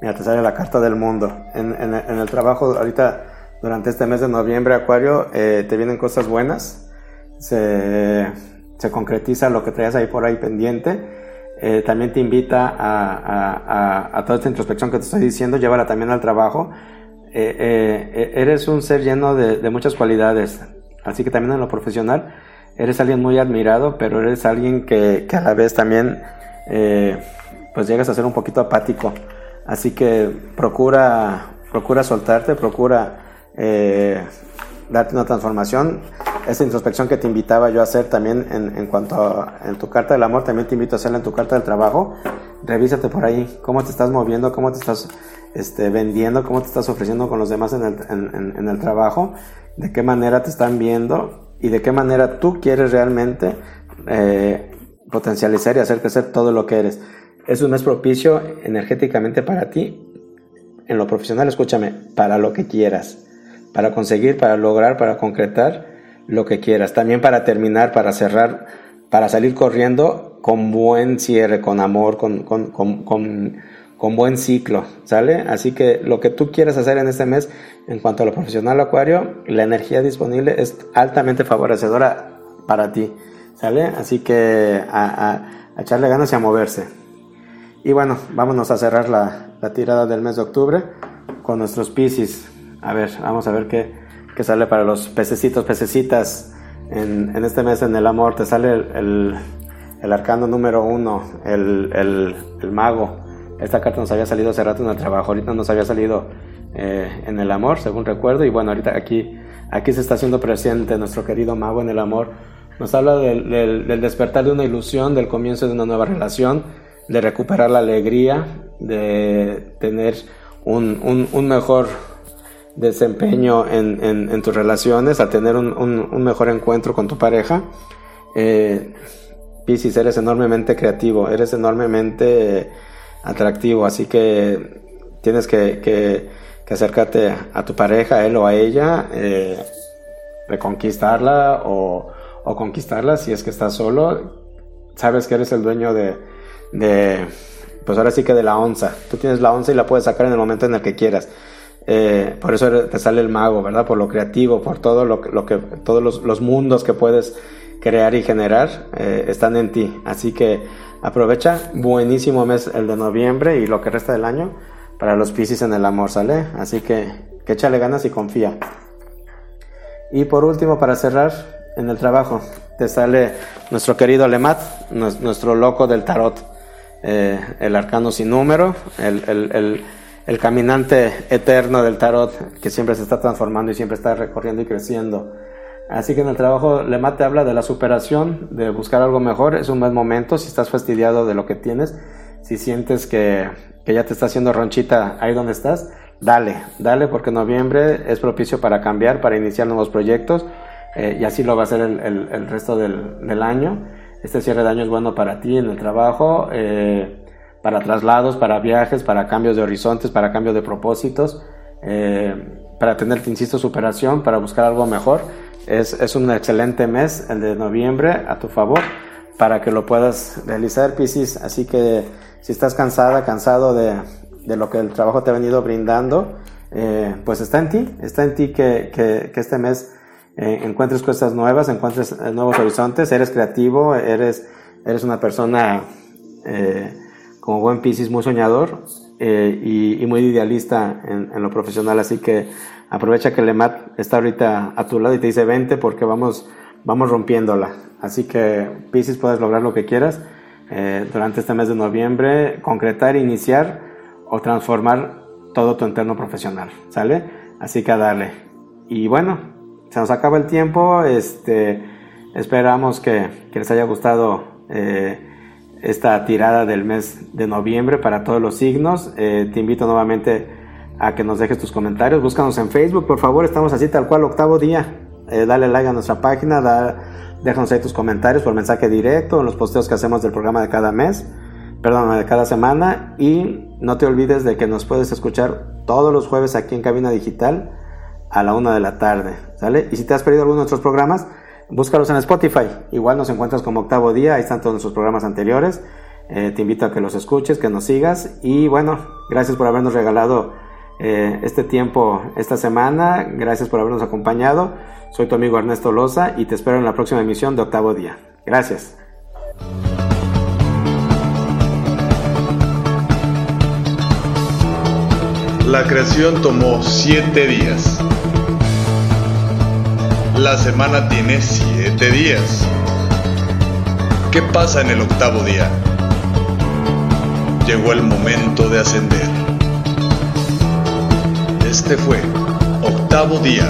Mira, te sale la carta del mundo. En, el trabajo, ahorita, durante este mes de noviembre, Acuario, eh, te vienen cosas buenas. Se, concretiza lo que traías ahí por ahí pendiente. Eh, también te invita a, toda esta introspección que te estoy diciendo, llévala también al trabajo. Eh, eres un ser lleno de, muchas cualidades, así que también en lo profesional eres alguien muy admirado, pero eres alguien que, que a la vez también pues llegas a ser un poquito apático. Así que procura, procura soltarte, procura eh, darte una transformación. Esa introspección que te invitaba yo a hacer también en, cuanto a en tu carta del amor, también te invito a hacerla en tu carta del trabajo. Revísate por ahí cómo te estás moviendo, cómo te estás este, vendiendo, cómo te estás ofreciendo con los demás en el, en el trabajo, de qué manera te están viendo y de qué manera tú quieres realmente eh, potencializar y hacer crecer todo lo que eres. Es un mes propicio energéticamente para ti. En lo profesional, escúchame, para lo que quieras. Para conseguir, para lograr, para concretar lo que quieras. También para terminar, para cerrar, para salir corriendo con buen cierre, con amor, con, con, buen ciclo, ¿sale? Así que lo que tú quieras hacer en este mes, en cuanto a lo profesional acuario, la energía disponible es altamente favorecedora para ti, ¿sale? Así que a, a echarle ganas y a moverse. Y bueno, vámonos a cerrar la, tirada del mes de octubre con nuestros Pisces. A ver, vamos a ver qué, sale para los pececitos, pececitas. En, este mes en el amor te sale el, arcano número uno, el, mago. Esta carta nos había salido hace rato en el trabajo, ahorita nos había salido eh, en el amor, según recuerdo. Y bueno, ahorita aquí, aquí se está haciendo presente nuestro querido mago en el amor. Nos habla del despertar de una ilusión, del comienzo de una nueva relación de recuperar la alegría, de tener un, mejor desempeño en, tus relaciones, a tener un, mejor encuentro con tu pareja. Eh, Pisces, eres enormemente creativo, eres enormemente atractivo, así que tienes que, que a tu pareja, a él o a ella, eh, reconquistarla o, o, conquistarla si es que estás solo. Sabes que eres el dueño de, de, pues ahora sí que de la onza. Tú tienes la onza y la puedes sacar en el momento en el que quieras. Eh, por eso te sale el mago, ¿verdad? Por lo creativo, por todo lo, que, todos los, mundos que puedes crear y generar eh, están en ti. Así que aprovecha, buenísimo mes el de noviembre y lo que resta del año para los Pisces en el amor, ¿sale? Así que, que échale ganas y confía. Y por último, para cerrar, en el trabajo, te sale nuestro querido Lemat, nuestro loco del tarot, eh, el arcano sin número, el, el, el, el, caminante eterno del tarot que siempre se está transformando y siempre está recorriendo y creciendo. Así que en el trabajo Lemat te habla de la superación, de buscar algo mejor, es un buen momento si estás fastidiado de lo que tienes, si sientes que que ya te está haciendo ronchita ahí donde estás, dale, dale porque noviembre es propicio para cambiar, para iniciar nuevos proyectos eh, y así lo va a ser el, el, resto del, del, año. Este cierre de año es bueno para ti en el trabajo, eh, para traslados, para viajes, para cambios de horizontes, para cambios de propósitos, eh, para tener, te insisto, superación, para buscar algo mejor. Es, es un excelente mes, el de noviembre, a tu favor, para que lo puedas realizar, Piscis. Así que si estás cansada, cansado de, de lo que el trabajo te ha venido brindando, eh, pues está en ti, está en ti que, que, que este mes eh, encuentres cosas nuevas, encuentres eh, nuevos horizontes, eres creativo, eres, eres una persona eh, como buen Piscis muy soñador eh, y, y, muy idealista en, en, lo profesional, así que aprovecha que Lemat está ahorita a tu lado y te dice vente porque vamos, vamos rompiéndola, así que Piscis puedes lograr lo que quieras eh, durante este mes de noviembre, concretar, iniciar o transformar todo tu entorno profesional, ¿sale? Así que a darle. Y bueno, se nos acaba el tiempo, este, esperamos que, que les haya gustado eh, esta tirada del mes de noviembre para todos los signos. Eh, te invito nuevamente a que nos dejes tus comentarios, búscanos en Facebook, por favor, estamos así tal cual, octavo día. Eh, dale like a nuestra página, da, Déjanos ahí tus comentarios por mensaje directo en los posteos que hacemos del programa de cada mes, perdón, de cada semana. Y no te olvides de que nos puedes escuchar todos los jueves aquí en Cabina Digital a la una de la tarde, ¿sale? Y si te has perdido alguno de nuestros programas, búscalos en Spotify. Igual nos encuentras como octavo día, ahí están todos nuestros programas anteriores. Eh, te invito a que los escuches, que nos sigas. Y bueno, gracias por habernos regalado eh, este tiempo esta semana. Gracias por habernos acompañado. Soy tu amigo Ernesto Loza y te espero en la próxima emisión de Octavo Día. Gracias. La creación tomó siete días. La semana tiene siete días. ¿Qué pasa en el octavo día? Llegó el momento de ascender. Este fue Octavo Día